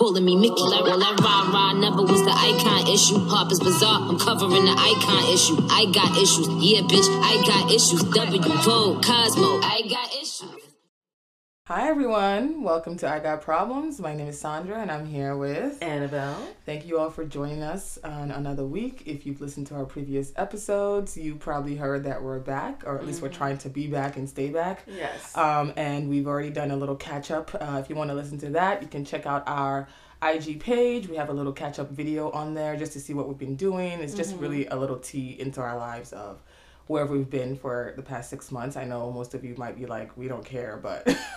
calling me Mickey. Well, that, rah rah never was the icon issue. Harper's Bazaar, I'm covering the icon issue. I got issues, yeah, bitch, I got issues. W, Vogue, Cosmo, I got issues. Hi everyone, welcome to I Got Problems. My name is Sandra and I'm here with Annabelle. Thank you all for joining us on another week. If you've listened to our previous episodes, you probably heard that we're back, or at least we're trying to be back and stay back. Yes. Um, and we've already done a little catch up. Uh, if you want to listen to that, you can check out our IG page. We have a little catch up video on there just to see what we've been doing. It's just really a little tea into our lives of where we've been for the past six months. I know most of you might be like, we don't care, but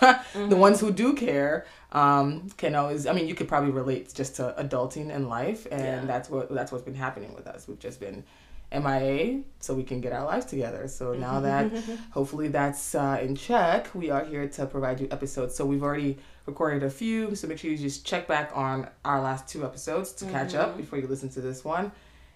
the ones who do care um, can always. I mean, you could probably relate just to adulting in life, and Yeah. that's what that's what's been happening with us. We've just been MIA so we can get our lives together. So now that hopefully that's uh, in check, we are here to provide you episodes. So we've already recorded a few, so make sure you just check back on our last two episodes to catch up before you listen to this one.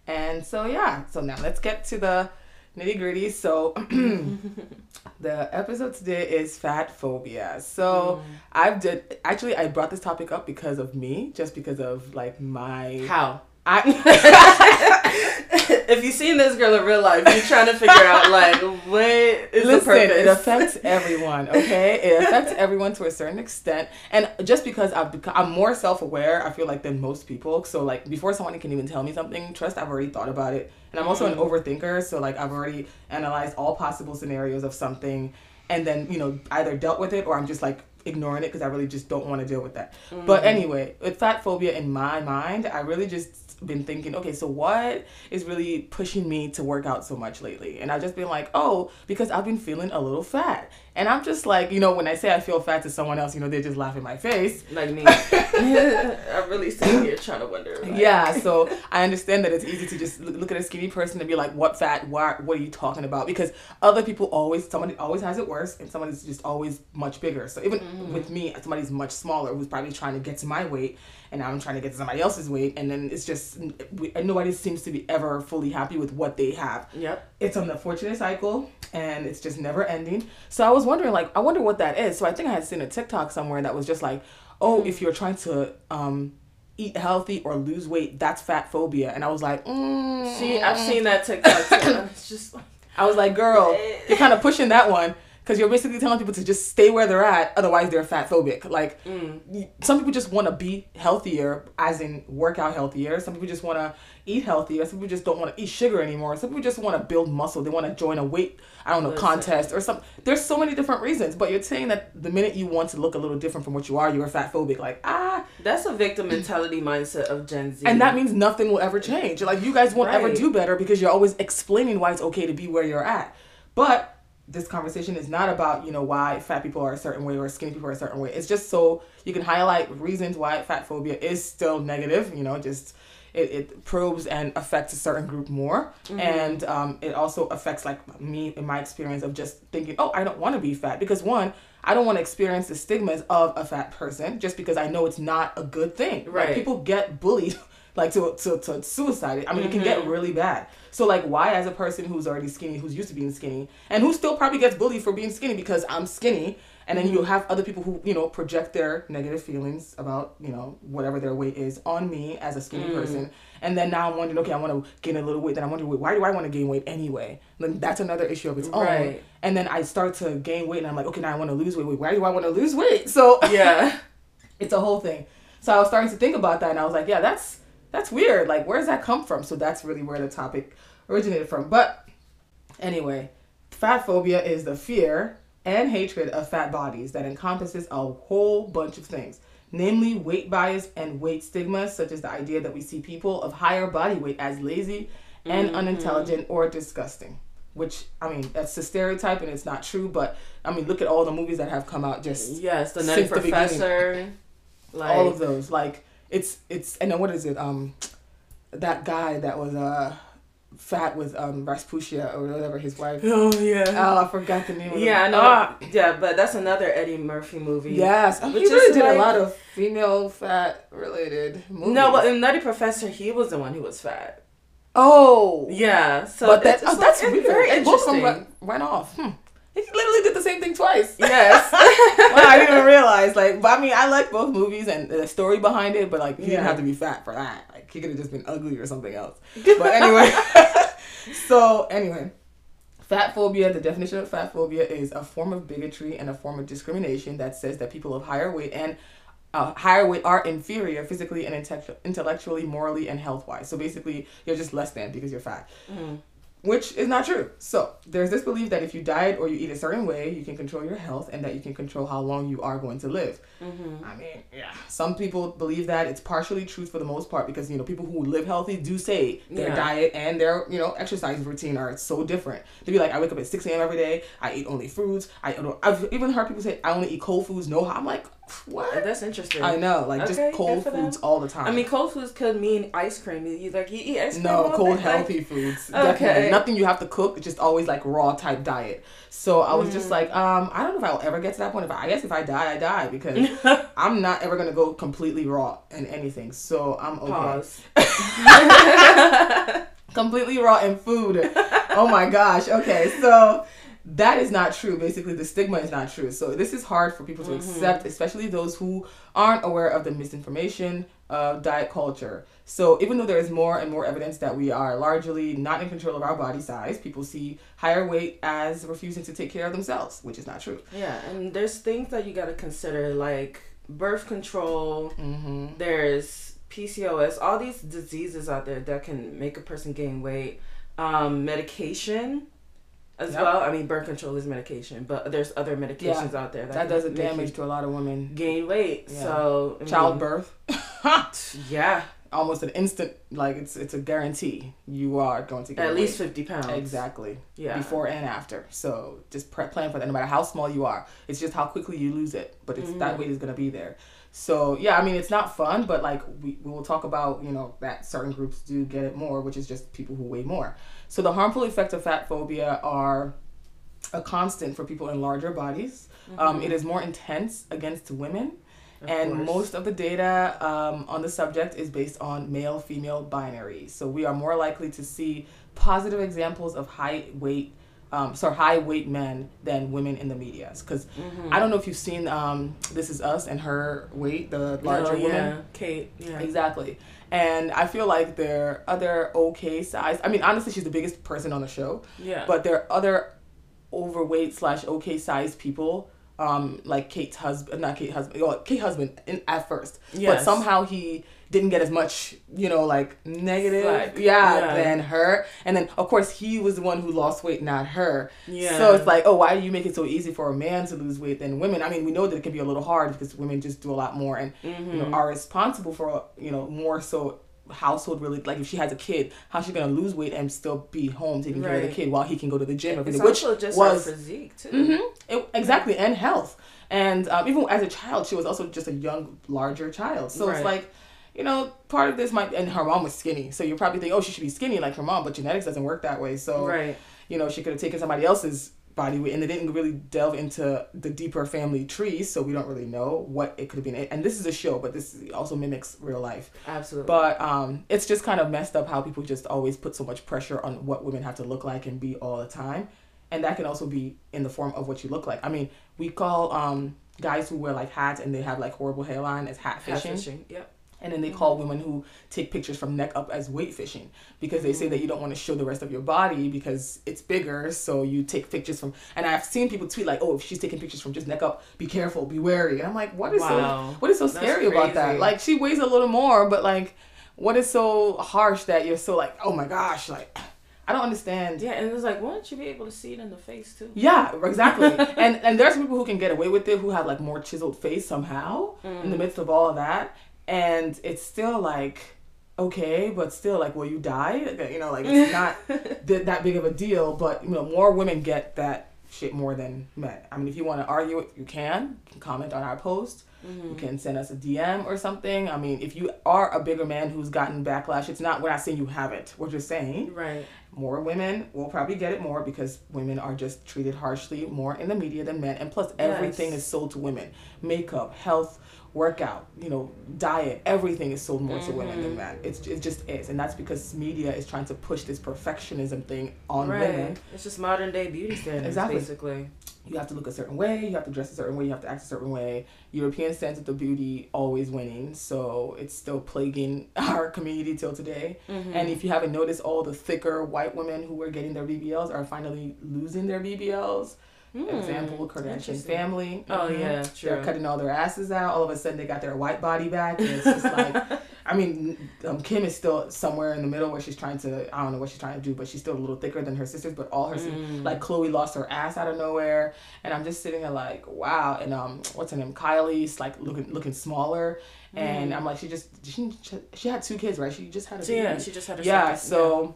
And so yeah, so now let's get to the nitty gritty. So the episode today is fat phobia. So mm. I've did actually I brought this topic up because of me, just because of like my How? I if you've seen this girl in real life, you're trying to figure out like what is the Listen, purpose. it affects everyone, okay? It affects everyone to a certain extent. And just because I've become, I'm more self-aware, I feel like than most people. So like before someone can even tell me something, trust I've already thought about it. And I'm also an mm-hmm. overthinker, so like I've already analyzed all possible scenarios of something and then, you know, either dealt with it or I'm just like ignoring it because I really just don't want to deal with that. But mm-hmm. anyway, with fat phobia in my mind, I really just been thinking, okay, so what is really pushing me to work out so much lately? And I've just been like, oh, because I've been feeling a little fat. And I'm just like, you know, when I say I feel fat to someone else, you know, they just laugh in my face. like me. I'm really sitting here trying to wonder. Like, Yeah, so I understand that it's easy to just look at a skinny person and be like, "What fat? What? What are you talking about?" Because other people always, somebody always has it worse, and somebody's just always much bigger. So even mm-hmm. with me, somebody's much smaller who's probably trying to get to my weight, and I'm trying to get to somebody else's weight, and then it's just and nobody seems to be ever fully happy with what they have Yep. it's an unfortunate cycle and it's just never ending. So I was wondering, like, I wonder what that is. So I think I had seen a TikTok somewhere that was just like, oh, if you're trying to um, eat healthy or lose weight, that's fat phobia. And I was like, mm. See, I've seen that TikTok. Too. It's just I was like, girl, you're kind of pushing that one. Because you're basically telling people to just stay where they're at, otherwise they're fat phobic. Like, y- some people just want to be healthier, as in work out healthier. Some people just want to eat healthier. Some people just don't want to eat sugar anymore. Some people just want to build muscle. They want to join a weight, I don't know, Listen. contest or something. There's so many different reasons. But you're saying that the minute you want to look a little different from what you are, you're fat phobic. Like, ah, that's a victim mentality mindset of Gen Z. and that means nothing will ever change. Like you guys won't ever do better because you're always explaining why it's okay to be where you're at. But this conversation is not about, you know, why fat people are a certain way or skinny people are a certain way. It's just so you can highlight reasons why fat phobia is still negative, you know, just it, it probes and affects a certain group more. And um, it also affects like me in my experience of just thinking, oh, I don't want to be fat. Because one, I don't want to experience the stigmas of a fat person just because I know it's not a good thing. Like, Right. people get bullied like to, to, to suicide. I mean, it can get mm-hmm. really bad. So like, why as a person who's already skinny, who's used to being skinny, and who still probably gets bullied for being skinny because I'm skinny, and then you have other people who you know project their negative feelings about you know whatever their weight is on me as a skinny mm. person, and then now I'm wondering, okay, I want to gain a little weight. Then I'm wondering, wait, why do I want to gain weight anyway? Then that's another issue of its own. Right. And then I start to gain weight, and I'm like, okay, now I want to lose weight. Wait, why do I want to lose weight? So yeah. it's a whole thing. So I was starting to think about that, and I was like, yeah, that's that's weird. Like, where does that come from? So that's really where the topic originated from. But anyway, fat phobia is the fear and hatred of fat bodies that encompasses a whole bunch of things, namely weight bias and weight stigma, such as the idea that we see people of higher body weight as lazy and mm-hmm. unintelligent or disgusting. Which I mean, that's a stereotype and it's not true. But I mean, look at all the movies that have come out just Yes, the Nutty Since the. Professor. Like all of those like it's it's and then what is it um that guy that was uh fat with um Rasputia or whatever his wife Oh yeah. oh I forgot the name of yeah, I know. Ah, Yeah, but that's another Eddie Murphy movie. yes he Which really is did like- a lot of female fat related movies No, but in Nutty Professor, he was the one who was fat. oh Yeah. So but that that's oh, that's like, weird very And both interesting. went, went off hmm. He literally did the same thing twice. Yes. well, I didn't even realize. Like, but I mean, I like both movies and the story behind it, but like, he Yeah. didn't have to be fat for that. Like, he could have just been ugly or something else. But anyway, so anyway, fat phobia. The definition of fat phobia is a form of bigotry and a form of discrimination that says that people of higher weight and uh, higher weight are inferior physically and intellect- intellectually, morally, and health wise. So basically, you're just less than because you're fat which is not true. So there's this belief that if you diet or you eat a certain way, you can control your health and that you can control how long you are going to live. Mm-hmm. I mean, yeah, some people believe that it's partially true for the most part because you know people who live healthy do say their Yeah. diet and their you know exercise routine are so different. To be like, I wake up at six a.m. every day. I eat only fruits. I I've even heard people say I only eat cold foods. No, I'm like, what? That's interesting. I know, like Okay, just cold them. foods all the time. I mean, cold foods could mean ice cream. You like you eat ice cream. No, cold day? healthy Like, foods. Okay. Definitely. Nothing you have to cook. Just always like raw type diet. So I was Mm. just like, um, I don't know if I'll ever get to that point. If I, I guess if I die, I die because I'm not ever gonna go completely raw in anything. So I'm okay. Pause. Completely raw in food. oh my gosh. Okay, so that is not true. Basically, the stigma is not true. So this is hard for people to Mm-hmm. accept, especially those who aren't aware of the misinformation of diet culture. So even though there is more and more evidence that we are largely not in control of our body size, people see higher weight as refusing to take care of themselves, which is not true. Yeah, and there's things that you got to consider like birth control. Mm-hmm. There's PCOS. All these diseases out there that can make a person gain weight. Um, medication. As Yep. well, I mean, birth control is medication, but there's other medications out there that, That does damage to a lot of women. gain weight. Yeah. So I mean, Childbirth. yeah, Almost an instant, like it's it's a guarantee you are going to get at weight. least fifty pounds. Exactly. Yeah. Before and after. So just pre- plan for that. No matter how small you are, it's just how quickly you lose it. But it's Mm-hmm. that weight is gonna be there. So yeah, I mean it's not fun, but like we, we will talk about you know that certain groups do get it more, which is just people who weigh more. So the harmful effects of fat phobia are a constant for people in larger bodies. Um, it is more intense against women. and course. most of the data um, on the subject is based on male female binary. So we are more likely to see positive examples of high weight, um, sorry, high weight men than women in the media. Because I don't know if you've seen um, This Is Us and her weight, the larger Oh, woman. Kate. Yeah. Exactly. And I feel like there are other okay size. I mean, honestly, she's the biggest person on the show. Yeah. But there are other overweight slash okay sized people, um, like Kate's husband, not Kate husband, well, Kate husband in, at first. Yes. But somehow he didn't get as much, you know, like negative, Flack. yeah, Yeah. than her. And then of course he was the one who lost weight, not her. Yeah. So it's like, oh, why do you make it so easy for a man to lose weight than women? I mean, we know that it can be a little hard because women just do a lot more and you Mm-hmm. know are responsible for you know more so household really like if she has a kid how's she gonna lose weight and still be home taking care of the kid while he can go to the gym It's which just was physique too. Mhm. It- exactly and health and um, even as a child she was also just a young larger child so it's like you know part of this might and her mom was skinny so you probably think oh she should be skinny like her mom but genetics doesn't work that way so Right. you know she could have taken somebody else's body weight and they didn't really delve into the deeper family trees so we don't really know what it could have been and this is a show but this also mimics real life Absolutely. but um, it's just kind of messed up how people just always put so much pressure on what women have to look like and be all the time. And that can also be in the form of what you look like. I mean, we call um, guys who wear like hats and they have like horrible hairline as hat fishing. Hat fishing. Yep. And then they call women who take pictures from neck up as weight fishing because they say that you don't want to show the rest of your body because it's bigger. So you take pictures from. And I've seen people tweet like, "Oh, if she's taking pictures from just neck up, be careful, be wary." And I'm like, "What is Wow. so? What is so That's scary about that? Like she weighs a little more, but like, what is so harsh that you're so like, oh my gosh, like, I don't understand. Yeah, and it's like, why don't you be able to see it in the face too? Yeah, exactly. and and there's people who can get away with it who have like more chiseled face somehow in the mm. midst of all of that, and it's still like okay, but still like, will you die? You know, like it's not th- that big of a deal. But you know, more women get that shit more than men. I mean, if you want to argue it, you can. You can comment on our post. You mm-hmm. can send us a DM or something. I mean, if you are a bigger man who's gotten backlash, it's not we're not saying you haven't. We're just saying Right. more women will probably get it more because women are just treated harshly more in the media than men. And plus, everything Yes. is sold to women makeup, health, workout, you know, diet, everything is sold more to women Mm-hmm. than men. It's, it just is. And that's because media is trying to push this perfectionism thing on Right. women. It's just modern day beauty standards, Exactly. basically. You have to look a certain way, you have to dress a certain way, you have to act a certain way. European standards of beauty always winning, so it's still plaguing our community till today. Mm-hmm. And if you haven't noticed, all the thicker white women who were getting their BBLs are finally losing their BBLs. Example, Kardashian Hmm. Family. Oh, Mhm. yeah, They're cutting all their asses out. All of a sudden, they got their white body back. And it's just like, I mean, um, Kim is still somewhere in the middle where she's trying to, I don't know what she's trying to do, but she's still a little thicker than her sisters. But all her, Mm. like Khloe lost her ass out of nowhere. And I'm just sitting there like, wow. And um, what's her name? Kylie's like looking looking smaller. And I'm like, she just, she, she had two kids, right? She just had a So, yeah, baby. she just had her Yeah, second, so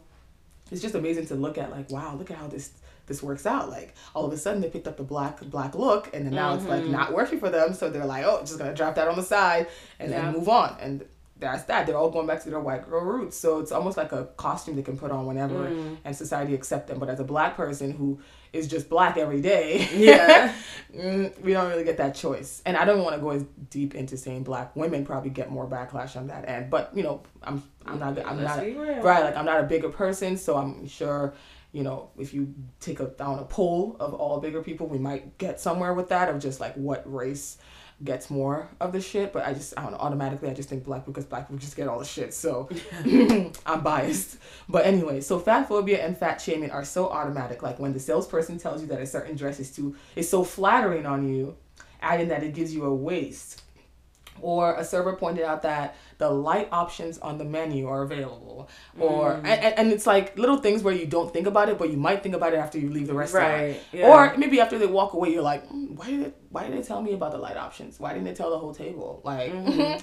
it's just amazing to look at like wow look at how this this works out. Like all of a sudden they picked up the black black look and then now it's like Mm-hmm. not working for them. So they're like oh just gonna drop that on the side and Yeah. then move on. And that's that. They're all going back to their white girl roots. So it's almost like a costume they can put on whenever Mm. and society accept them. But as a black person who is just black every day Yeah. mm, we don't really get that choice. And i don't want to go as deep into saying black women probably get more backlash on that end. But you know i'm i'm not i'm Let's not right like i'm not a bigger person so i'm sure you know if you take a down a poll of all bigger people we might get somewhere with that of just like what race gets more of the shit. But i just i don't know automatically i just think black because black people just get all the shit. So i'm biased. But anyway so fat phobia and fat shaming are so automatic. Like when the salesperson tells you that a certain dress is too is so flattering on you adding that it gives you a waist. Or a server pointed out that the light options on the menu are available. Or and, and, and it's like little things where you don't think about it but you might think about it after you leave the restaurant. Right, yeah. or maybe after they walk away you're like mm, why did why did they tell me about the light options why didn't they tell the whole table like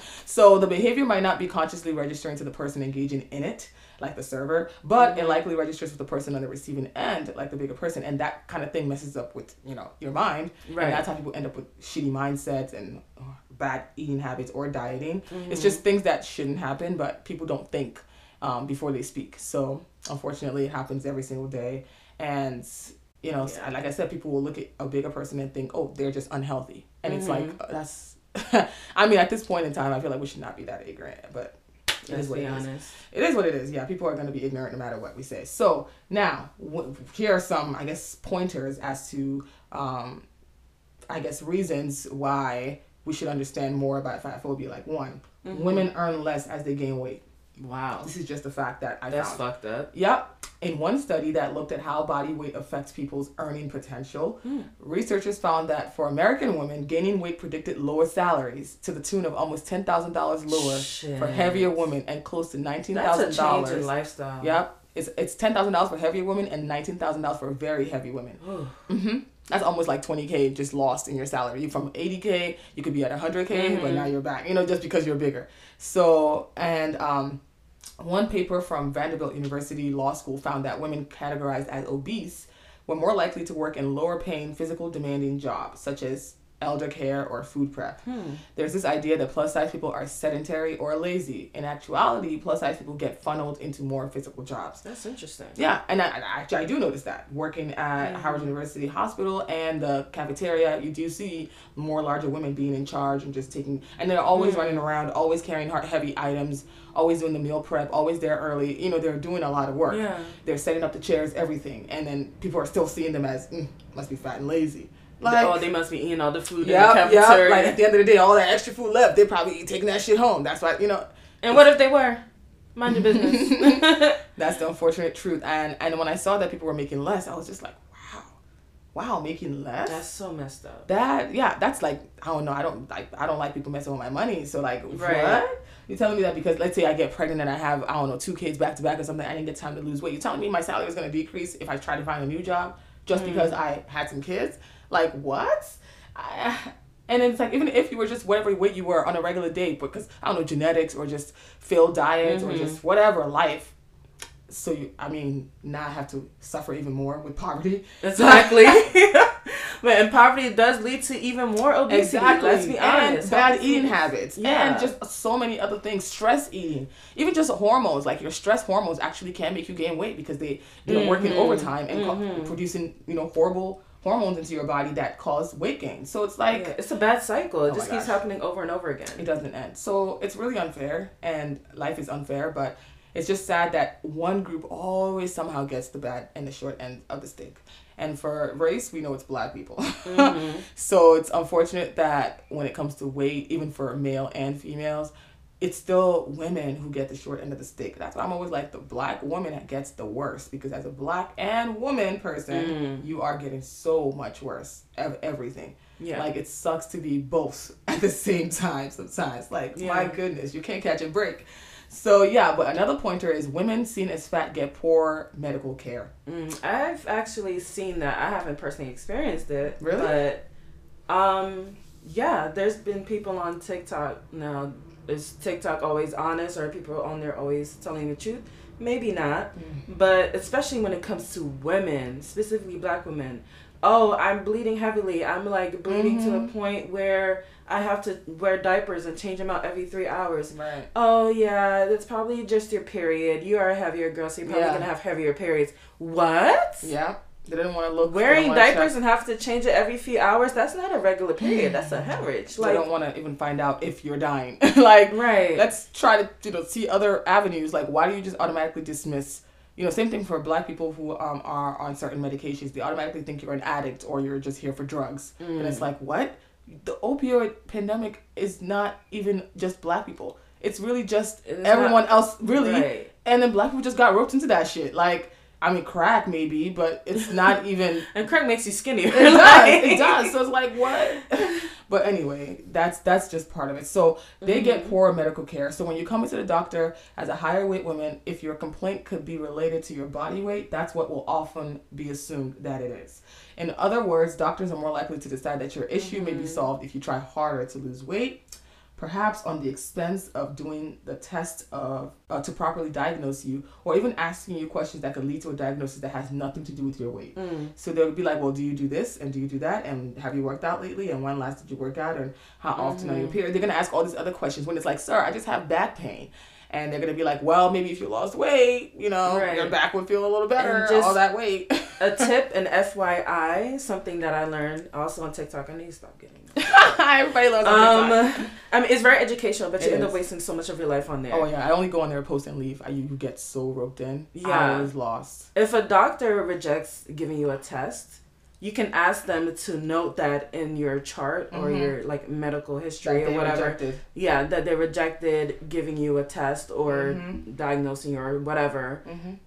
so the behavior might not be consciously registering to the person engaging in it like the server but it likely registers with the person on the receiving end like the bigger person and that kind of thing messes up with you know your mind Right. and that's how people end up with shitty mindsets and uh, bad eating habits or dieting. It's just things that shouldn't happen, but people don't think um, before they speak. So unfortunately, it happens every single day. And you know, Yeah. like I said, people will look at a bigger person and think, oh, they're just unhealthy, and it's like uh, that's. I mean, at this point in time, I feel like we should not be that ignorant, but it Let's is what it is. It is what it is. Yeah, people are going to be ignorant no matter what we say. So now, w- here are some, I guess, pointers as to, um, I guess, reasons why we should understand more about fat phobia. Like one, Mm-hmm. women earn less as they gain weight. Wow. This is just a fact that I That's found. fucked up. Yep. In one study that looked at how body weight affects people's earning potential, Hmm. researchers found that for American women, gaining weight predicted lower salaries to the tune of almost ten thousand dollars lower for heavier women and close to nineteen That's a thousand change dollars. in lifestyle. Yep. It's it's ten thousand dollars for heavier women and nineteen thousand dollars for very heavy women. hmm That's almost like twenty k just lost in your salary. You from eighty k, you could be at hundred k, but now you're back. You know, just because you're bigger. So and um, one paper from Vanderbilt University Law School found that women categorized as obese were more likely to work in lower paying, physical demanding jobs such as elder care or food prep. Hmm. There's this idea that plus size people are sedentary or lazy. In actuality, plus size people get funneled into more physical jobs. That's interesting. Yeah, and I, I actually I do notice that working at hmm. Howard University Hospital and the cafeteria, you do see more larger women being in charge and just taking, and they're always hmm. running around, always carrying heavy items, always doing the meal prep, always there early. You know, they're doing a lot of work. Yeah. They're setting up the chairs, everything, and then people are still seeing them as mm, must be fat and lazy. Like, oh, they must be eating all the food yeah, in the yeah. cafeteria. Like at the end of the day, all that extra food left, they're probably taking that shit home. That's why you know. and what if they were? Mind your business. That's the unfortunate truth. And and when I saw that people were making less, I was just like, wow, wow, making less. That's so messed up. that yeah, that's like I don't know. I don't like I don't like people messing with my money. So like Right. what? You're telling me that because let's say I get pregnant and I have I don't know two kids back to back or something. I didn't get time to lose weight. You're telling me my salary is gonna decrease if I try to find a new job just mm. because I had some kids? Like what? I, and it's like even if you were just whatever weight you were on a regular day, because I don't know genetics or just failed diets or just whatever life. So you, I mean, now I have to suffer even more with poverty. Exactly. but and poverty does lead to even more obesity. Exactly. Let's be honest. And bad eating habits. Yeah. And just so many other things. Stress eating. Even just hormones. Like your stress hormones actually can make you gain weight because they, you know, working Mm-hmm. overtime and co- producing, you know, horrible hormones into your body that cause weight gain. So it's like Yeah, it's a bad cycle. It Oh just keeps happening over and over again. it doesn't end. So it's really unfair and life is unfair, but it's just sad that one group always somehow gets the bad and the short end of the stick. And for race, we know it's black people. Mm-hmm. so it's unfortunate that when it comes to weight, even for male and females, it's still women who get the short end of the stick. That's why I'm always like the black woman that gets the worst because as a black and woman person, Mm. you are getting so much worse of everything. Yeah. Like it sucks to be both at the same time sometimes. Like my goodness, you can't catch a break. So yeah, but another pointer is women seen as fat get poor medical care. Mm, I've actually seen that. I haven't personally experienced it. Really? But um yeah, there's been people on TikTok now. Is TikTok always honest or are people on there always telling the truth? Maybe not. Mm-hmm. But especially when it comes to women, specifically black women. Oh, I'm bleeding heavily. I'm like bleeding to the mm-hmm. point where I have to wear diapers and change them out every three hours. Right. Oh yeah, that's probably just your period. You are a heavier girl, so you're probably Yeah. gonna have heavier periods. What? Yeah. They didn't want to look Wearing diapers and have to change it every few hours, that's not a regular period. That's a hemorrhage. they don't want to even find out if you're dying. like Right. let's try to you know see other avenues. Like why do you just automatically dismiss? You know, same thing for black people who um, are on certain medications. They automatically think you're an addict or you're just here for drugs. And Mm. it's like, what? The opioid pandemic is not even just black people. It's really just It's everyone not- else, really. Right. And then black people just got roped into that shit. Like, I mean, crack maybe, but it's not even. And crack makes you skinnier. It does. It does. So it's like what? But anyway, that's that's just part of it. So they get mm-hmm. poor medical care. So when you come into the doctor as a higher weight woman, if your complaint could be related to your body weight, that's what will often be assumed that it is. In other words, doctors are more likely to decide that your issue may be mm-hmm. solved if you try harder to lose weight, perhaps on the expense of doing the test of uh, to properly diagnose you, or even asking you questions that could lead to a diagnosis that has nothing to do with your weight. So they would be like, well, do you do this and do you do that and have you worked out lately and when last did you work out and how often are you period? They're gonna ask all these other questions when it's like, sir, I just have back pain. And they're gonna be like, well, maybe if you lost weight, you know, Right. your back would feel a little better. And all that weight. a tip, an FYI, something that I learned also on TikTok. I need to stop getting. Everybody loves on TikTok. Um, I mean, it's very educational, but you It end up wasting so much of your life on there. Oh yeah, I only go on there, post and leave. I you get so roped in. Yeah. I was lost. If a doctor rejects giving you a test, you can ask them to note that in your chart or your like medical history or whatever. rejected. Yeah, that they rejected giving you a test or Mm-hmm. diagnosing you or whatever,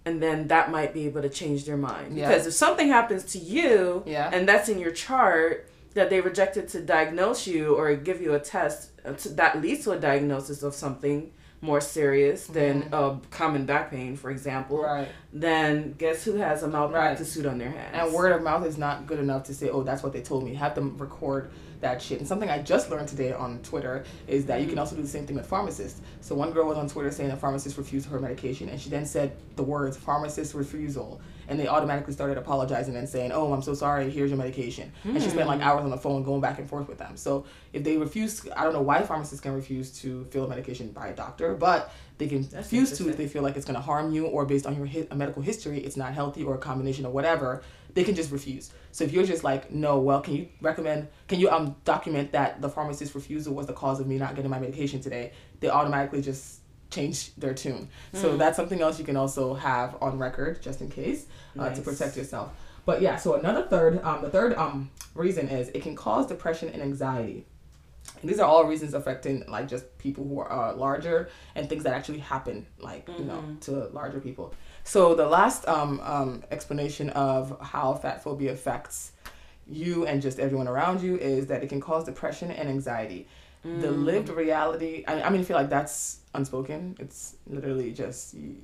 and then that might be able to change their mind. Yeah. Because if something happens to you, Yeah. and that's in your chart that they rejected to diagnose you or give you a test uh, that leads to a diagnosis of something more serious than uh, common back pain, for example, Mm-hmm. Right. then guess who has a malpractice suit on their hands? And word of mouth is not good enough to say, oh, that's what they told me. Have them record that shit. And something I just learned today on Twitter is that you can also do the same thing with pharmacists. So one girl was on Twitter saying a pharmacist refused her medication, and she then said the words pharmacist refusal. And they automatically started apologizing and saying, oh, I'm so sorry, here's your medication. And she spent like hours on the phone going back and forth with them. So if they refuse, I don't know why pharmacists can refuse to fill a medication by a doctor, but they can refuse to if they feel like it's going to harm you or based on your hi- medical history, it's not healthy or a combination of whatever, they can just refuse. So if you're just like, no, well, can you recommend, can you um document that the pharmacist's refusal was the cause of me not getting my medication today? They automatically just change their tune. So that's something else you can also have on record just in case uh, to protect yourself. But yeah, so another third, um, the third um reason is it can cause depression and anxiety. And these are all reasons affecting like just people who are uh, larger and things that actually happen like you know to larger people. So the last um, um, explanation of how fat phobia affects you and just everyone around you is that it can cause depression and anxiety. The lived reality. I, I mean, I feel like that's unspoken. It's literally just you,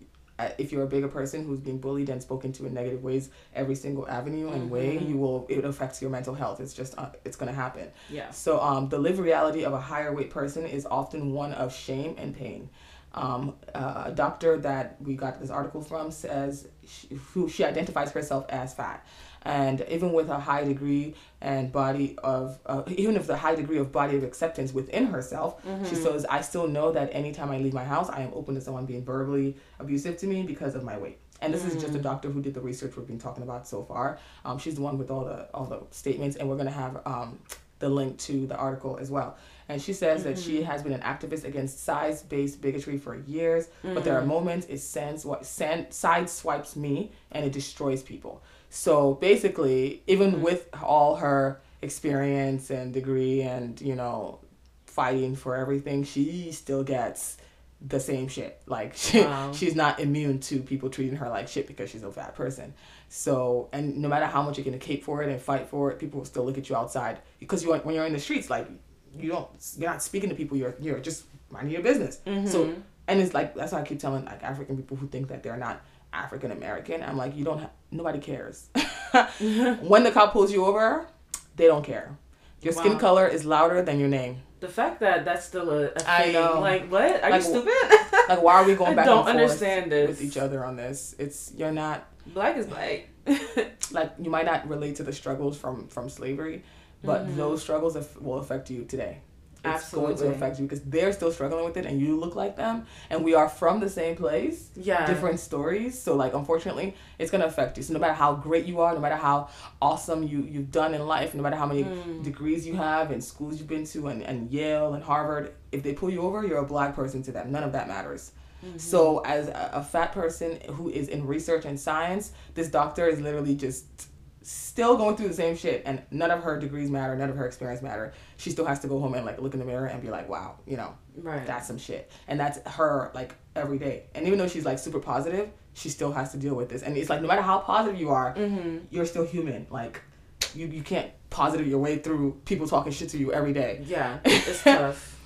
if you're a bigger person who's being bullied and spoken to in negative ways, every single avenue and way, you will it affects your mental health. It's just uh, it's gonna happen. Yeah. So um, the lived reality of a higher weight person is often one of shame and pain. Um, uh, a doctor that we got this article from says she, who she identifies herself as fat, and even with a high degree and body of uh, even with a high degree of body of acceptance within herself, she says I still know that anytime I leave my house, I am open to someone being verbally abusive to me because of my weight. And this is just a doctor who did the research we've been talking about so far. Um, she's the one with all the all the statements, and we're gonna have um, the link to the article as well. And she says that she has been an activist against size-based bigotry for years, but there are moments it sends what send side swipes me and it destroys people. So basically, even mm-hmm. with all her experience and degree and you know fighting for everything, she still gets the same shit. Like she, Wow. she's not immune to people treating her like shit because she's a fat person. So and no matter how much you can cape for it and fight for it, people will still look at you outside because you when you're in the streets, like you don't you're not speaking to people. You're you're just minding your business. So mm-hmm. and it's like that's why I keep telling like African people who think that they're not African American. I'm like you don't. Ha- nobody cares. when the cop pulls you over, they don't care. Your skin color is louder than your name. The fact that that's still a, a thing. I know. Like, what? Are Like, you stupid? Like why are we going I back don't and forth understand this. with each other on this? It's you're not Black is black. like you might not relate to the struggles from from slavery, but Mm-hmm. those struggles will affect you today. It's going to affect you because they're still struggling with it, and you look like them, and we are from the same place. yeah. Different stories, so like unfortunately, it's gonna affect you. So no matter how great you are, no matter how awesome you you've done in life, no matter how many Mm. degrees you have and schools you've been to, and, and Yale and Harvard, if they pull you over, you're a black person to them. None of that matters. Mm-hmm. So, as a, a fat person who is in research and science, this doctor is literally just still going through the same shit, and none of her degrees matter, none of her experience matter. She still has to go home and like look in the mirror and be like, "Wow, you know, Right. that's some shit," and that's her like every day. And even though she's like super positive, she still has to deal with this. And it's like no matter how positive you are, Mm-hmm. you're still human. Like, you you can't positive your way through people talking shit to you every day. Yeah. It's tough.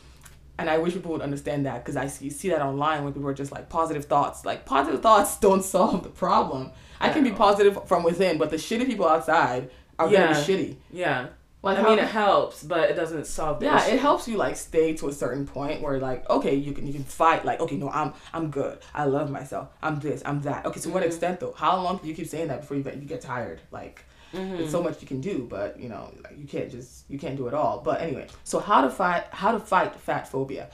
And I wish people would understand that because I see, see that online when people are just like positive thoughts. Like positive thoughts don't solve the problem. I can be positive from within, but the shitty people outside are Yeah. gonna be shitty. Yeah. Like I mean, it helps, but it doesn't solve the yeah, issue. it helps you like stay to a certain point where like okay, you can you can fight like okay, no, I'm I'm good. I love myself. I'm this. I'm that. Okay, to what Mhm. extent though? How long can you keep saying that before you get you get tired? Like Mhm. There's so much you can do, but you know, like you can't just you can't do it all. But anyway, so how to fight how to fight fat phobia.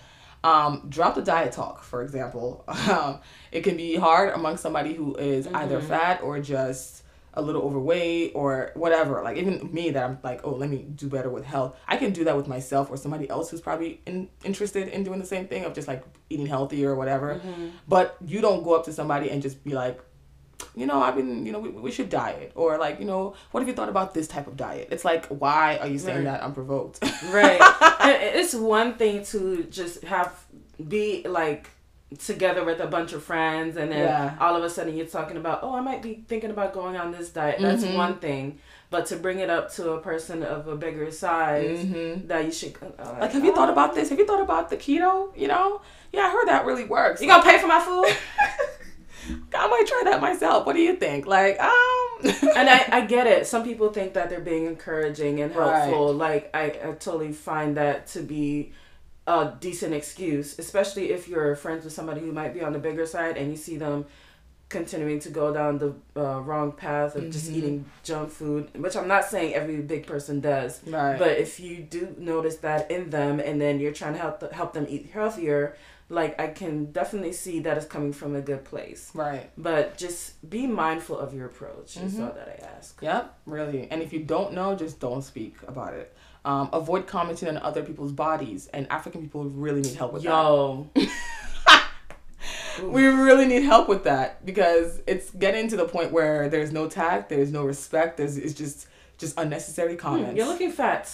Um, drop the diet talk, for example. Um, it can be hard among somebody who is either Mhm. fat or just a little overweight or whatever. Like even me that I'm like, oh, let me do better with health. I can do that with myself or somebody else who's probably in, interested in doing the same thing of just like eating healthy or whatever. Mhm. But you don't go up to somebody and just be like, you know, I've been, you know, we, we should diet. Or like, you know, what have you thought about this type of diet? It's like, why are you saying Right. that unprovoked? right. It's one thing to just have be like together with a bunch of friends and then Yeah. all of a sudden you're talking about oh i might be thinking about going on this diet that's Mhm. one thing but to bring it up to a person of a bigger size hmm that you should uh, Like, have you thought oh, about this? Have you thought about the keto? You know? Yeah, I heard that really works. you gonna pay for my food I might try that myself. What do you think? Like, um. and I, I get it some people think that they're being encouraging and Right. helpful like I, I totally find that to be a decent excuse especially if you're friends with somebody who might be on the bigger side and you see them continuing to go down the uh, wrong path of just Mhm. eating junk food which i'm not saying every big person does right. but if you do notice that in them and then you're trying to help help them eat healthier like i can definitely see that it's coming from a good place right. but just be mindful of your approach is Mhm. all that i ask Yep, really. And if you don't know, just don't speak about it. Um, avoid commenting on other people's bodies. And African people really need help with that. Yo. We really need help with that because it's getting to the point where there's no tact, there's no respect, there's it's just just unnecessary comments. Hmm, You're looking fat.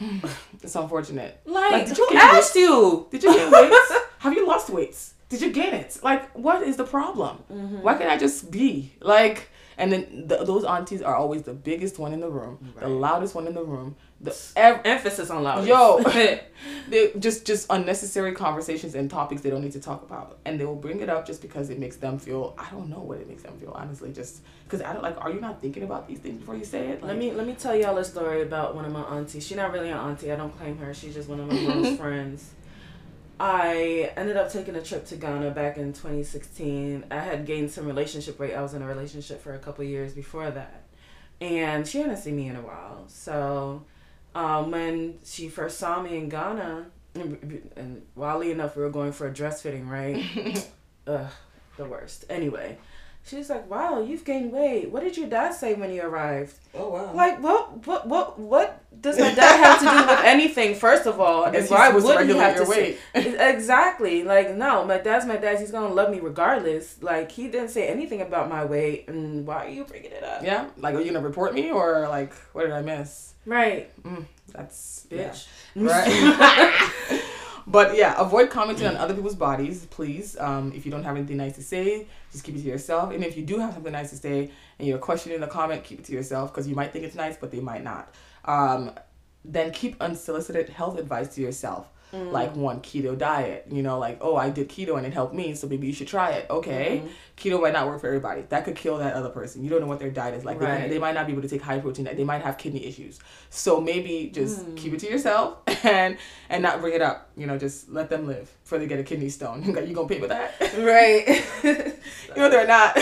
it's unfortunate. Like, Like, did you who weight? asked you? Did you gain weight? Have you lost weights? Did you gain it? Like, what is the problem? Mm-hmm. Why can't I just be like? And then the, those aunties are always the biggest one in the room, the loudest one in the room. The ev- Emphasis on loud. Yo. they just just unnecessary conversations and topics they don't need to talk about, and they will bring it up just because it makes them feel. I don't know what it makes them feel honestly, just because I don't like. Are you not thinking about these things before you say it? let me let me tell y'all a story about one of my aunties. She's not really an auntie. I don't claim her. She's just one of my mom's friends. I ended up taking a trip to Ghana back in 2016. I had gained some relationship weight. I was in a relationship for a couple years before that. And she hadn't seen me in a while. So um, when she first saw me in Ghana, and, and wildly enough, we were going for a dress fitting, right? Ugh, the worst. Anyway, she's like, "Wow, you've gained weight. What did your dad say when you arrived?" Oh wow. Like, what, what, what, what does my dad have to do with anything? First of all, and why would he have your to say exactly? Like, no, my dad's my dad. He's gonna love me regardless. Like, he didn't say anything about my weight, and why are you bringing it up? yeah. Like, are you gonna report me or like what did I miss? Right, Mm, that's yeah. bitch. Right. but yeah, avoid commenting on other people's bodies, please. Um, if you don't have anything nice to say, just keep it to yourself. And if you do have something nice to say and you're questioning the comment, keep it to yourself because you might think it's nice, but they might not. Um, then keep unsolicited health advice to yourself. Like mm-hmm. one keto diet, you know, like oh I did keto and it helped me, so maybe you should try it. Okay, mm-hmm. keto might not work for everybody. That could kill that other person. You don't know what their diet is like. They, Right. they might not be able to take high protein. They might have kidney issues. So maybe just hmm. keep it to yourself and and not bring it up. You know, just let them live before they get a kidney stone. you gonna pay for that? right. you know they're not.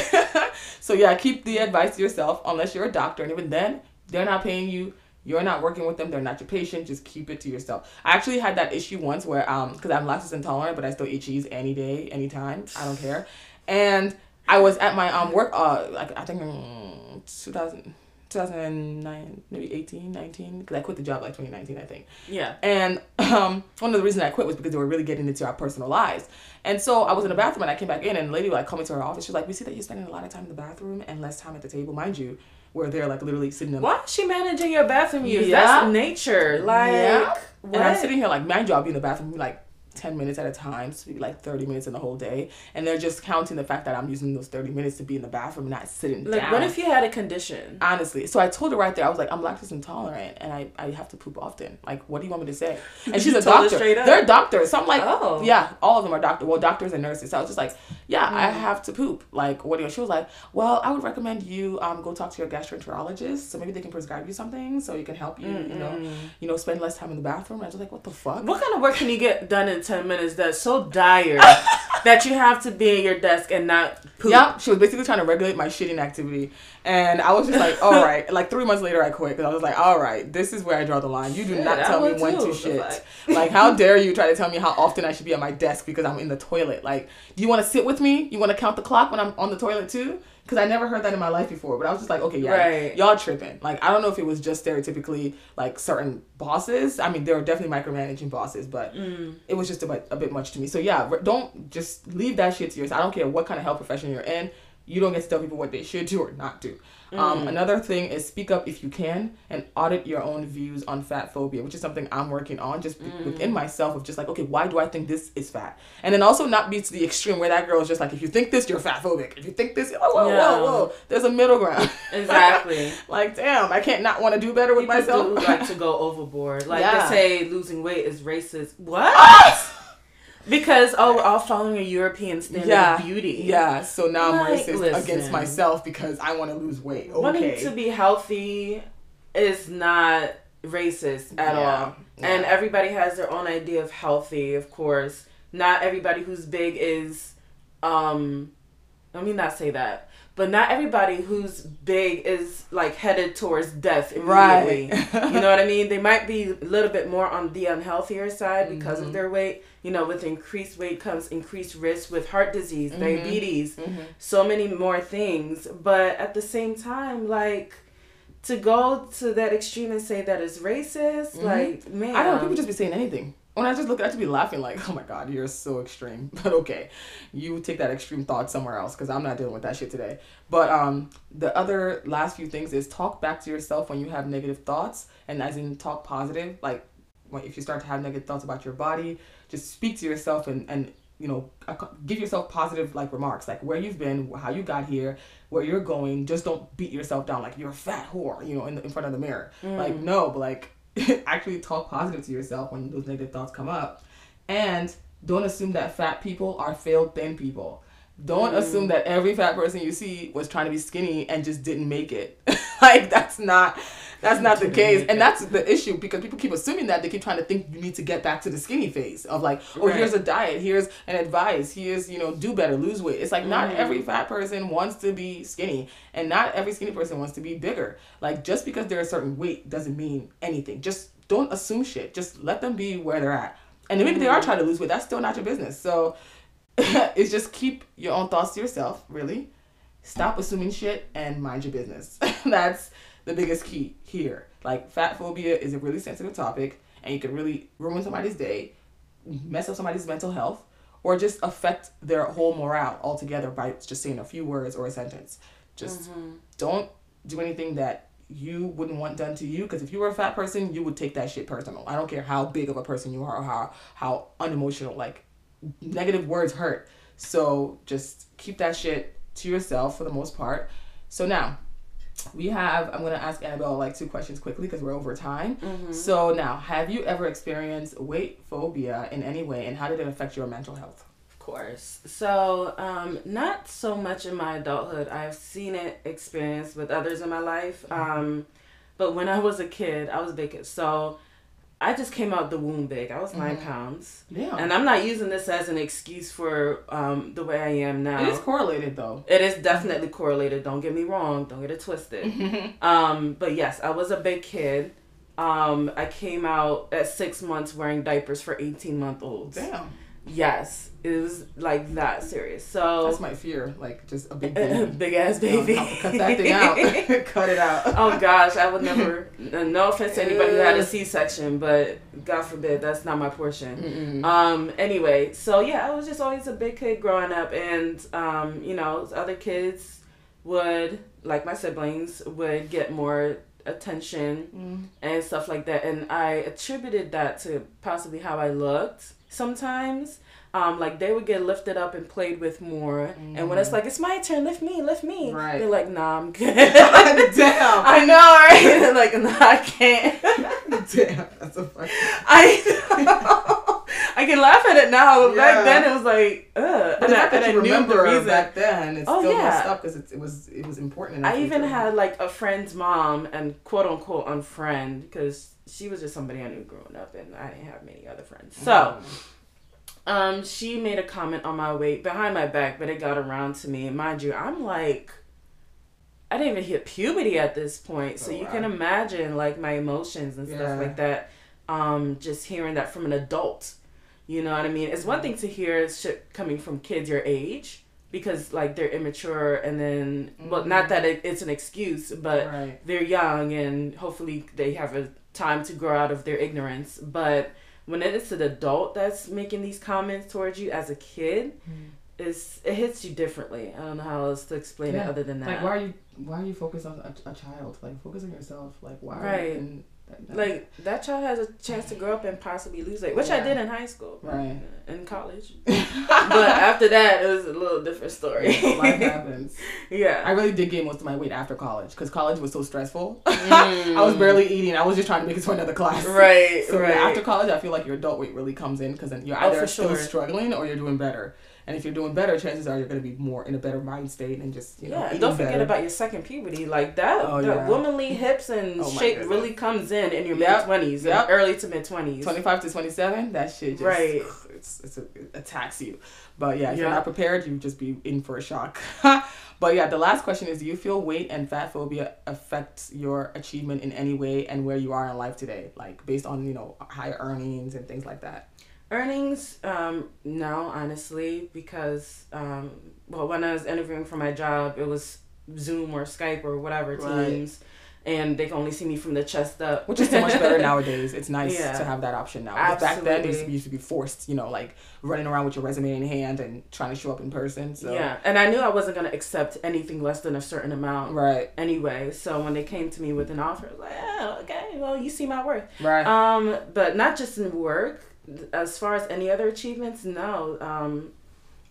so yeah, keep the advice to yourself unless you're a doctor, and even then, they're not paying you. You're not working with them. They're not your patient. Just keep it to yourself. I actually had that issue once where um because I'm lactose intolerant, but I still eat cheese any day, anytime. I don't care. And I was at my um work uh like I think um, 2000, 2009 maybe 18 19 because I quit the job like 2019 I think yeah. and um, one of the reasons I quit was because they were really getting into our personal lives. And so I was in the bathroom and I came back in and the lady like called me to her office. She was like, "We see that you're spending a lot of time in the bathroom and less time at the table, mind you." Where they're like literally sitting in Why is she managing your bathroom use? Yeah. That's nature. Like, Yeah. And I'm sitting here like, mind you, I'll be in the bathroom like 10 minutes at a time, so maybe like 30 minutes in the whole day. And they're just counting the fact that I'm using those 30 minutes to be in the bathroom and not sitting like, down. what if you had a condition? Honestly. So I told her right there, I was like, I'm lactose intolerant and I, I have to poop often. Like, what do you want me to say? And she's a doctor. They're doctors. So I'm like, Oh. yeah, all of them are doctors. Well, doctors and nurses. So I was just like, yeah, I Mm. have to poop. Like, what do you She was like, well, I would recommend you um go talk to your gastroenterologist. So maybe they can prescribe you something so you can help you, you know, you know, spend less time in the bathroom. And I was like, what the fuck? What kind of work can you get done in 10 minutes that's so dire that you have to be at your desk and not poop? Yep, she was basically trying to regulate my shitting activity, and I was just like, all right. Like three months later, I quit because I was like, all right, this is where I draw the line. You do Shit, not tell me when to shit. Like, how dare you try to tell me how often I should be at my desk because I'm in the toilet? Like, do you want to sit with me? You want to count the clock when I'm on the toilet too? Because I never heard that in my life before. But I was just like, okay, yeah, Right. y'all tripping. Like, I don't know if it was just stereotypically like certain bosses. I mean, there were definitely micromanaging bosses, but Mm. it was just a bit, a bit much to me. So yeah, don't just leave that shit to yourself. I don't care what kind of health profession you're in. You don't get to tell people what they should do or not do. Mm. Um, another thing is speak up if you can and audit your own views on fat phobia, which is something I'm working on just Mm. within myself of just like, okay, why do I think this is fat? And then also not be to the extreme where that girl is just like, if you think this, you're fat phobic. If you think this, whoa, whoa, Yeah. whoa, whoa. There's a middle ground. Exactly. like, damn, I can't not want to do better with People myself. do like to go overboard. Like Yeah. they say losing weight is racist. What? Because oh, we're all following a European standard yeah, of beauty. Yeah, so now I'm racist listen. against myself because I want to lose weight. Okay. Wanting to be healthy is not racist at Yeah, all. And everybody has their own idea of healthy, of course. Not everybody who's big is um let me not say that. But not everybody who's big is like headed towards death immediately. Right. you know what I mean? They might be a little bit more on the unhealthier side because Mm-hmm. of their weight. You know, with increased weight comes increased risk with heart disease, Mm-hmm. diabetes, so many more things. But at the same time, like to go to that extreme and say that is racist, like man, Mm-hmm. I don't know, people just be saying anything. When I just look at just be laughing like, oh my god, you're so extreme. But okay, you take that extreme thought somewhere else because I'm not dealing with that shit today. But um, the other last few things is talk back to yourself when you have negative thoughts, and as in talk positive. Like, when, if you start to have negative thoughts about your body, just speak to yourself and and you know give yourself positive like remarks like where you've been how you got here where you're going just don't beat yourself down like you're a fat whore you know in, the, in front of the mirror like no but like actually talk positive to yourself when those negative thoughts come up. And don't assume that fat people are failed thin people. Don't assume mm. that every fat person you see was trying to be skinny and just didn't make it. Like that's not that's not the case. And that's the issue because people keep assuming that they keep trying to think you need to get back to the skinny phase of like, oh, Right. here's a diet, here's an advice, here's, you know, do better, lose weight. It's like not Mhm. every fat person wants to be skinny and not every skinny person wants to be bigger. Like just because they're a certain weight doesn't mean anything. Just don't assume shit. Just let them be where they're at. And maybe they are trying to lose weight, that's still not your business. So it's just keep your own thoughts to yourself, really. Stop assuming shit and mind your business. That's the biggest key here. Like fat phobia is a really sensitive topic and you can really ruin somebody's day, mess up somebody's mental health, or just affect their whole morale altogether by just saying a few words or a sentence. Just mm-hmm. don't do anything that you wouldn't want done to you because if you were a fat person you would take that shit personal i don't care how big of a person you are or how how unemotional like negative words hurt so just keep that shit to yourself for the most part so now we have i'm going to ask annabelle like two questions quickly because we're over time so now have you ever experienced weight phobia in any way and how did it affect your mental health Of course. So, um, not so much in my adulthood. I've seen it experienced with others in my life. Um, but when I was a kid, I was a big kid. So, I just came out the womb big. I was 9 pounds. yeah And I'm not using this as an excuse for um, the way I am now. it is correlated though It is definitely correlated. Don't get me wrong. Don't get it twisted. um, but yes, I was a big kid. Um, I came out at six months wearing diapers for 18 month olds. damn Yes, it was like that serious. So that's my fear like just a big baby. big ass baby. I'll cut that thing out. cut it out. oh gosh, I would never. No offense to anybody who had a C section, but God forbid that's not my portion. Mm-mm. Um. Anyway, so yeah, I was just always a big kid growing up, and um, you know, other kids would like my siblings would get more attention Mm. and stuff like that, and I attributed that to possibly how I looked sometimes. Um, like they would get lifted up and played with more, and when it's like it's my turn, lift me, lift me, Mm. Right. they're like, Nah, I'm good. Damn. I know, right? like, nah, I can't. Damn. That's so funny. I I can laugh at it now. but Yeah. Back then, it was like, ugh. But And I, and that I the remember reason. back then, it's Oh, still yeah. messed up because it, it was it was important. I even had like a friend's mom and quote unquote unfriend because she was just somebody I knew growing up and I didn't have many other friends. So, um, she made a comment on my weight behind my back, but it got around to me. And mind you, I'm like, I didn't even hit puberty at this point, so Oh, you wow. can imagine like my emotions and Yeah. stuff like that. Um, just hearing that from an adult, you know what I mean? It's one thing to hear shit coming from kids your age because like they're immature and then well, not that it, it's an excuse, but right. they're young and hopefully they have a time to grow out of their ignorance. But when it is an adult that's making these comments towards you as a kid, hmm. it's, it hits you differently. I don't know how else to explain Yeah. it other than that. Like why are you why are you focused on a, a child? Like focus on yourself. Like why? Are you Right. that- like that child has a chance to grow up and possibly lose weight, which I did in high school, Right. in college. but after that, it was a little different story. life happens. yeah. I really did gain most of my weight after college because college was so stressful. Mm. I was barely eating. I was just trying to make it to another class. right, So right. after college, I feel like your adult weight really comes in because then you're Oh, either for still sure. struggling or you're doing better. And if you're doing better, chances are you're going to be more in a better mind state and just you know yeah, don't forget better. about your second puberty. Like that, Oh, that yeah. womanly hips and Oh, shape goodness. really comes in in your Yep, mid twenties, yep. early to mid twenties. 25 to 27, that shit just Right. it's, it's a, it attacks you. But yeah, if you're not prepared, you just be in for a shock. but yeah, the last question is: Do you feel weight and fat phobia affects your achievement in any way and where you are in life today, like based on you know higher earnings and things like that? Earnings, um, no, honestly, because um, well, when I was interviewing for my job, it was Zoom or Skype or whatever Right. Teams, and they can only see me from the chest up, Which is so much better nowadays. It's nice Yeah. to have that option now. 'Cause Back then, it used to, be, used to be forced, you know, like running around with your resume in hand and trying to show up in person. So Yeah, and I knew I wasn't gonna accept anything less than a certain amount. right, Anyway, so when they came to me with an offer, I was like, yeah, okay, well, you see my worth. right. Um, but not just in work. As far as any other achievements, no. Um,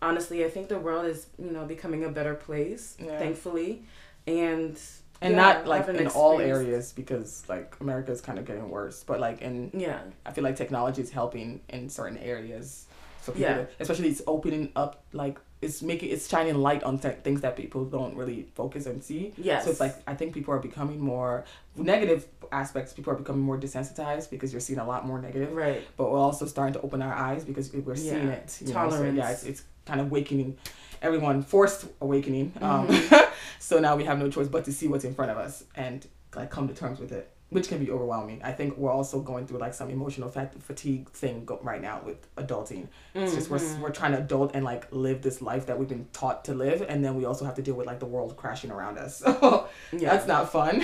honestly, I think the world is you know becoming a better place, Yeah. thankfully, and and yeah, not like in all areas because like America is kind of getting worse, but like in Yeah, I feel like technology is helping in certain areas people, Yeah. especially it's opening up like it's making it's shining light on th- things that people don't really focus and see. Yes. So it's like I think people are becoming more negative aspects. People are becoming more desensitized because you're seeing a lot more negative. Right. But we're also starting to open our eyes because we're seeing Yeah. it. You Know? So, yeah, it's, it's kind of awakening everyone, forced awakening. Um, Mm-hmm. so now we have no choice but to see what's in front of us and like come to terms with it, which can be overwhelming. I think we're also going through like some emotional fat- fatigue thing go- right now with adulting. It's just we're, Mm-hmm. we're trying to adult and like live this life that we've been taught to live, and then we also have to deal with like the world crashing around us. So Yeah. that's not fun.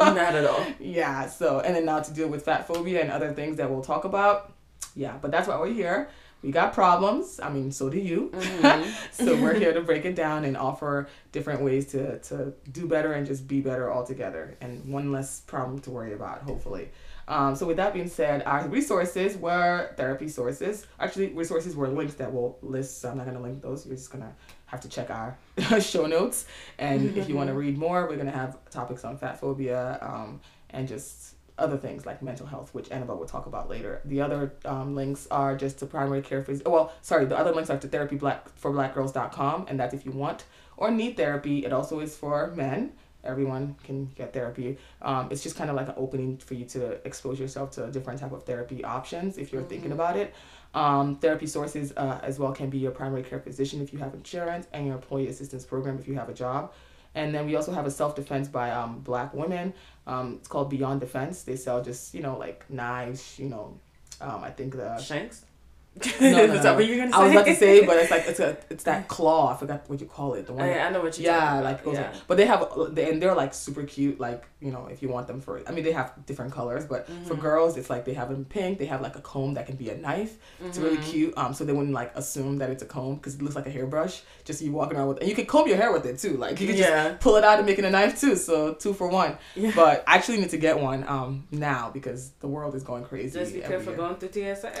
Not at all. Yeah, so and then now to deal with fat phobia and other things that we'll talk about. Yeah, but that's why we're here. We got problems. I mean, so do you. so we're here to break it down and offer different ways to to do better and just be better altogether and one less problem to worry about, hopefully. Um, so with that being said, our resources were therapy sources. Actually, resources were links that we'll list. So I'm not gonna link those. You're just gonna have to check our show notes. And if you want to read more, we're gonna have topics on fat phobia um, and just other things like mental health, which Annabelle will talk about later. The other um, links are just to primary care phys- well, sorry, the other links are to therapy black for blackgirls.com and that's if you want or need therapy. It also is for men. Everyone can get therapy. Um, it's just kind of like an opening for you to expose yourself to different type of therapy options if you're thinking about it. Um, therapy sources uh, as well can be your primary care physician if you have insurance and your employee assistance program if you have a job. And then we also have a self defense by um, black women. Um, it's called Beyond Defense. They sell just, you know, like knives, you know, um, I think the. Shanks. No, no, Is that no. what you're gonna say? I was about to say, but it's like it's a it's that claw. I forgot what you call it. The one. I, I know what you're yeah, like goes yeah. but they have they, and they're like super cute. Like you know, if you want them for, I mean, they have different colors, but Mm-hmm. for girls, it's like they have them pink. They have like a comb that can be a knife. It's really Mm-hmm. cute. Um, so they wouldn't like assume that it's a comb because it looks like a hairbrush. Just you walking around with, and you can comb your hair with it too. Like you can Yeah. just pull it out and make it a knife too. So two for one. Yeah. But I actually need to get one um now because the world is going crazy. Just be careful year. going through TSA.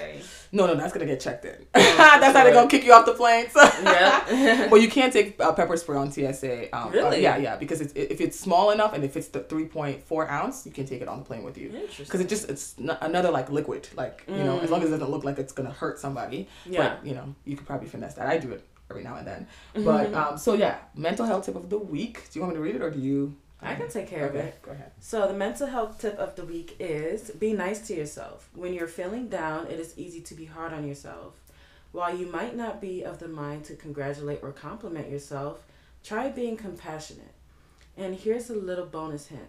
No, no, that's gonna get checked in. for that's how they're gonna kick you off the plane. So. Yeah. well, you can't take uh, pepper spray on TSA. Um, uh, Really? yeah, yeah, because it's, if it's small enough and if it's the three point four ounce, you can take it on the plane with you. Interesting. Because it just it's n- another like liquid, like you know, as long as it doesn't look like it's gonna hurt somebody. Mm. Yeah. But you know, you could probably finesse that. I do it every now and then. Mm-hmm. But um, so yeah, mental health tip of the week. Do you want me to read it or do you? I can take care of it. go ahead. So the mental health tip of the week is be nice to yourself. When you're feeling down, it is easy to be hard on yourself. While you might not be of the mind to congratulate or compliment yourself, try being compassionate. And here's a little bonus hint.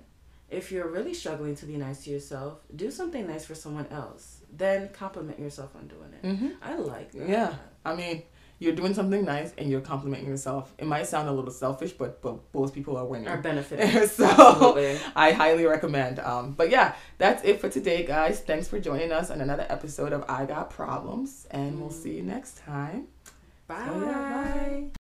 If you're really struggling to be nice to yourself, do something nice for someone else. Then compliment yourself on doing it. Mm-hmm. I like that. Yeah, I mean, you're doing something nice and you're complimenting yourself. It might sound a little selfish, but but both people are winning. Are benefiting. so Absolutely. I highly recommend. Um, but yeah, that's it for today, guys. Thanks for joining us on another episode of I Got Problems, and we'll see you next time. Bye. So, yeah, bye.